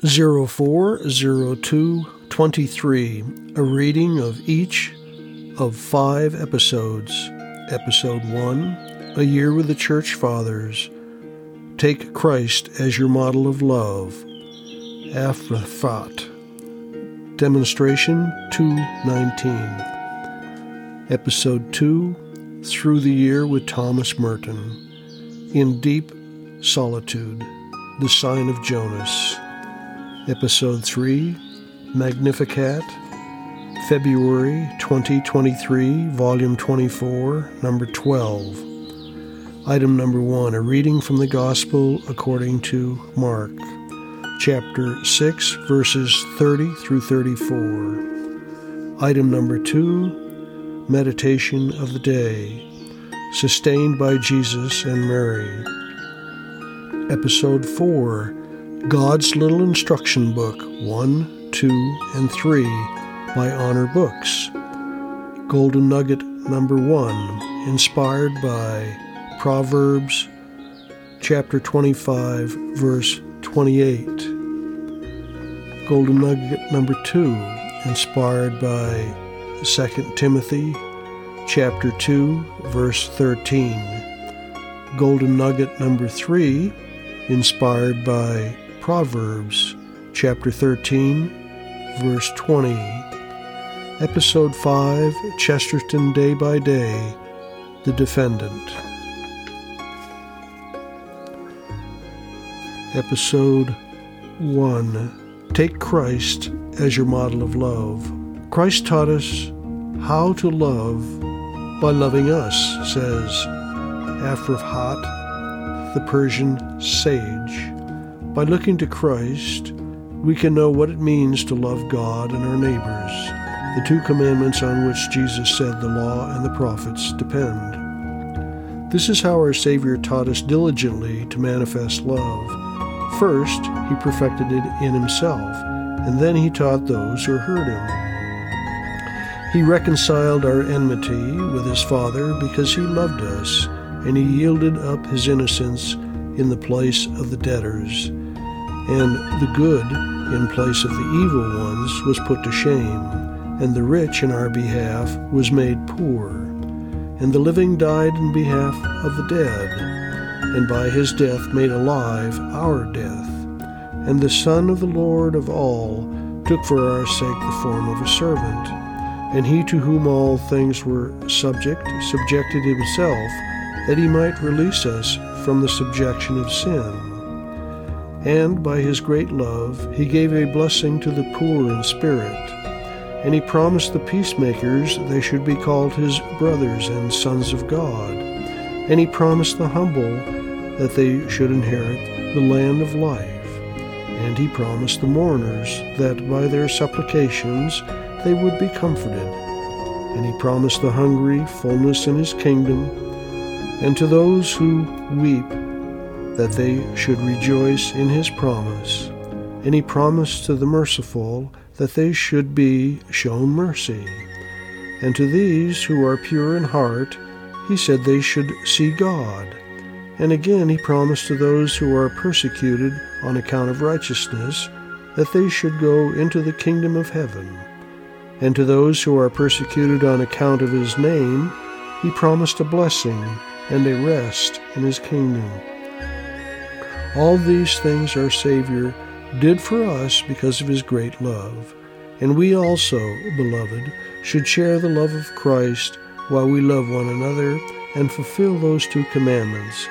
040223, a reading of each of five episodes. Episode 1 A Year with the Church Fathers. Take Christ as your model of love. Aphrahat. Demonstration 219. Episode 2 Through the Year with Thomas Merton. In Deep Solitude. The Sign of Jonas. Episode 3 Magnificat, February 2023, Volume 24, Number 12. Item number 1 A reading from the Gospel according to Mark, chapter 6, verses 30 through 34. Item number 2 Meditation of the Day, sustained by Jesus and Mary. Episode 4 God's Little Instruction Book 1, 2, and 3 by Honor Books. Golden Nugget number 1, inspired by Proverbs chapter 25, verse 28. Golden Nugget number 2, inspired by 2 Timothy chapter 2, verse 13. Golden Nugget number 3, inspired by Proverbs chapter 13, verse 20. Episode 5 Chesterton Day by Day The Defendant. Episode 1 Take Christ as your model of love. Christ taught us how to love by loving us, says Aphrahat, the Persian sage. By looking to Christ, we can know what it means to love God and our neighbors, the two commandments on which Jesus said the law and the prophets depend. This is how our Savior taught us diligently to manifest love. First, He perfected it in Himself, and then He taught those who heard Him. He reconciled our enmity with His Father because He loved us, and He yielded up His innocence in the place of the debtors, and the good in place of the evil ones was put to shame, and the rich in our behalf was made poor, and the living died in behalf of the dead, and by his death made alive our death. And the Son of the Lord of all took for our sake the form of a servant, and he to whom all things were subject subjected himself, that he might release us from the subjection of sin. And by his great love, he gave a blessing to the poor in spirit. And he promised the peacemakers they should be called his brothers and sons of God. And he promised the humble that they should inherit the land of life. And he promised the mourners that by their supplications they would be comforted. And he promised the hungry fullness in his kingdom and to those who weep that they should rejoice in his promise. And he promised to the merciful that they should be shown mercy. And to these who are pure in heart, he said they should see God. And again he promised to those who are persecuted on account of righteousness that they should go into the kingdom of heaven. And to those who are persecuted on account of his name, he promised a blessing and a rest in his kingdom. All these things our Savior did for us because of his great love. And we also, beloved, should share the love of Christ while we love one another and fulfill those two commandments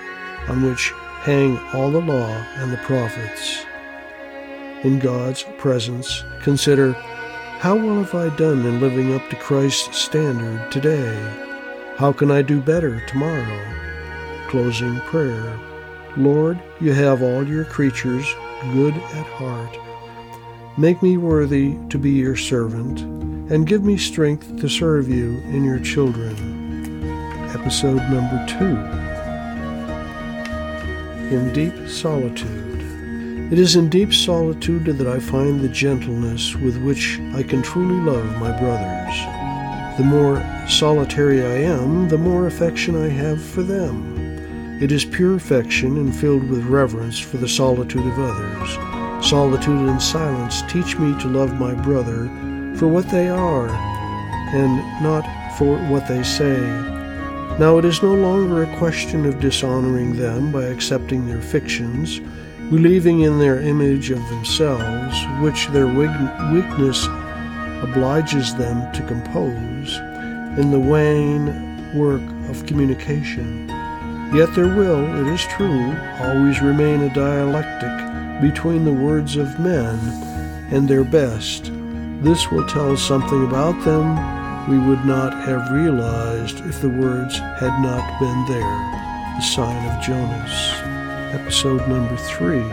on which hang all the law and the prophets. In God's presence, consider how well have I done in living up to Christ's standard today? How can I do better tomorrow? Closing prayer. Lord, you have all your creatures good at heart. Make me worthy to be your servant, and give me strength to serve you and your children. Episode number two In Deep Solitude. It is in deep solitude that I find the gentleness with which I can truly love my brothers. The more solitary I am, the more affection I have for them. It is pure affection and filled with reverence for the solitude of others. Solitude and silence teach me to love my brother for what they are, and not for what they say. Now it is no longer a question of dishonoring them by accepting their fictions, believing in their image of themselves, which their weakness obliges them to compose, in the wan work of communication. Yet there will, it is true, always remain a dialectic between the words of men and their best. This will tell us something about them we would not have realized if the words had not been there. The Sign of Jonas. Episode number three.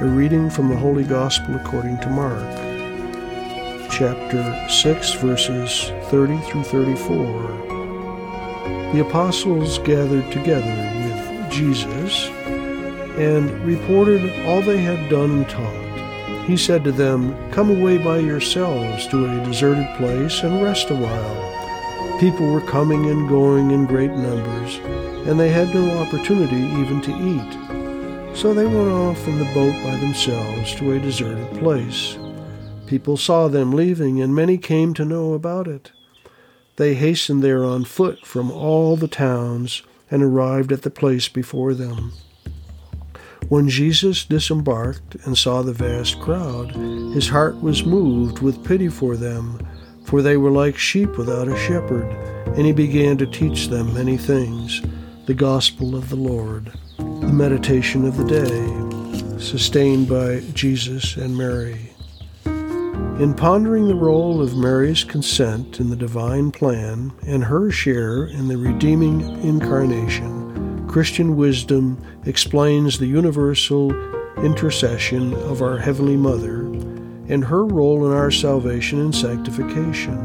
A reading from the Holy Gospel according to Mark. Chapter 6, verses 30 through 34. The apostles gathered together with Jesus and reported all they had done and taught he said to them, Come away by yourselves to a deserted place and rest a while. People were coming and going in great numbers, and they had no opportunity even to eat. So they went off in the boat by themselves to a deserted place. People saw them leaving, and many came to know about it. They hastened there on foot from all the towns and arrived at the place before them. When Jesus disembarked and saw the vast crowd, his heart was moved with pity for them, for they were like sheep without a shepherd, and he began to teach them many things. The Gospel of the Lord. The meditation of the day, sustained by Jesus and Mary. In pondering the role of Mary's consent in the divine plan and her share in the redeeming incarnation, Christian wisdom explains the universal intercession of our Heavenly Mother and her role in our salvation and sanctification.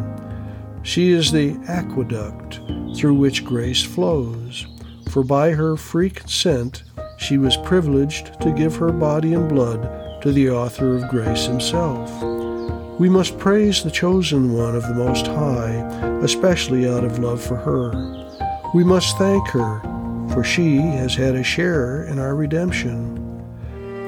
She is the aqueduct through which grace flows, for by her free consent she was privileged to give her body and blood to the author of grace himself. We must praise the chosen one of the Most High, especially out of love for her. We must thank her for she has had a share in our redemption.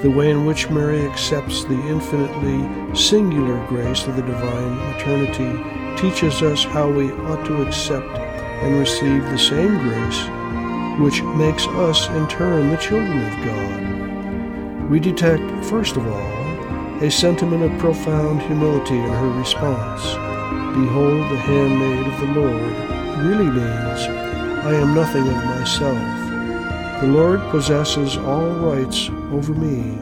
The way in which Mary accepts the infinitely singular grace of the divine maternity teaches us how we ought to accept and receive the same grace which makes us in turn the children of God. We detect, first of all, a sentiment of profound humility in her response. Behold, the handmaid of the Lord really means I am nothing of myself. The Lord possesses all rights over me.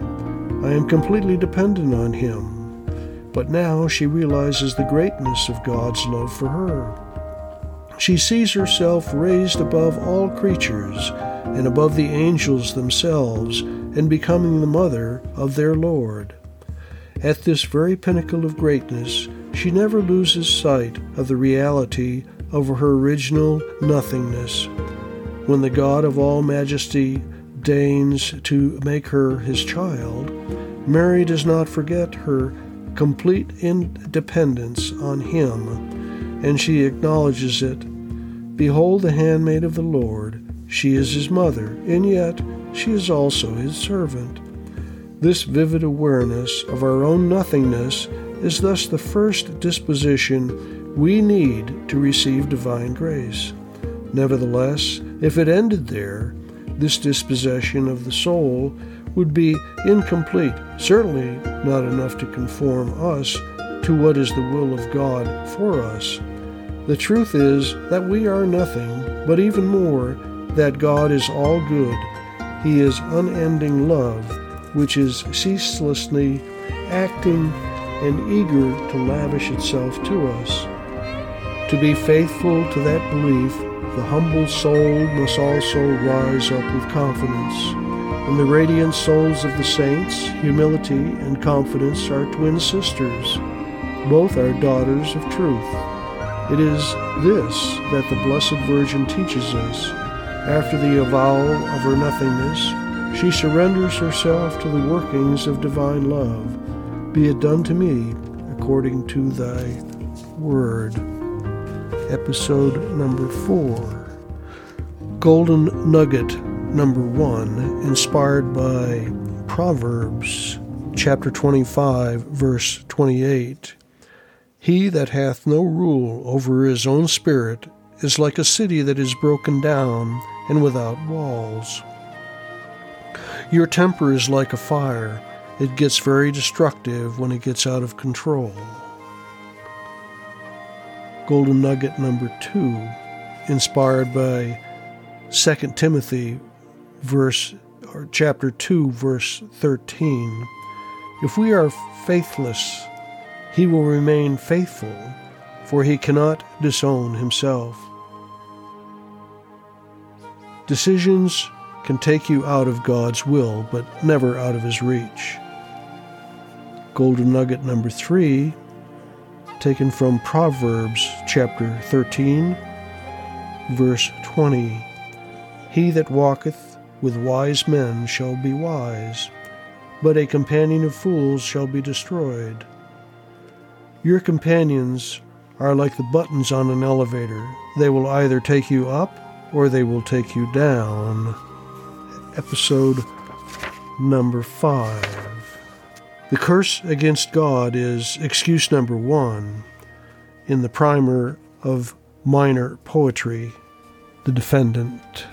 I am completely dependent on Him. But now she realizes the greatness of God's love for her. She sees herself raised above all creatures and above the angels themselves and becoming the mother of their Lord. At this very pinnacle of greatness, she never loses sight of the reality of her original nothingness. When the God of all majesty deigns to make her his child, Mary does not forget her complete independence on him, and she acknowledges it. Behold the handmaid of the Lord, she is his mother, and yet she is also his servant. This vivid awareness of our own nothingness is thus the first disposition we need to receive divine grace. Nevertheless, if it ended there, this dispossession of the soul would be incomplete, certainly not enough to conform us to what is the will of God for us. The truth is that we are nothing, but even more, that God is all good. He is unending love, which is ceaselessly acting and eager to lavish itself to us. To be faithful to that belief, the humble soul must also rise up with confidence. In the radiant souls of the saints, humility and confidence are twin sisters. Both are daughters of truth. It is this that the Blessed Virgin teaches us. After the avowal of her nothingness, she surrenders herself to the workings of divine love. Be it done to me according to thy word episode number four. Golden Nugget number one, inspired by Proverbs chapter 25, verse 28. He that hath no rule over his own spirit is like a city that is broken down and without walls. Your temper is like a fire. It gets very destructive when it gets out of control. Golden Nugget number two, inspired by 2 Timothy verse or chapter 2 verse 13. If we are faithless, he will remain faithful, for he cannot disown himself. Decisions can take you out of God's will, but never out of his reach. Golden nugget number three, taken from Proverbs chapter 13, verse 20. He that walketh with wise men shall be wise, but a companion of fools shall be destroyed. Your companions are like the buttons on an elevator. They will either take you up or they will take you down. Episode number five. The curse against God is excuse number one in the primer of minor poetry, The Defendant.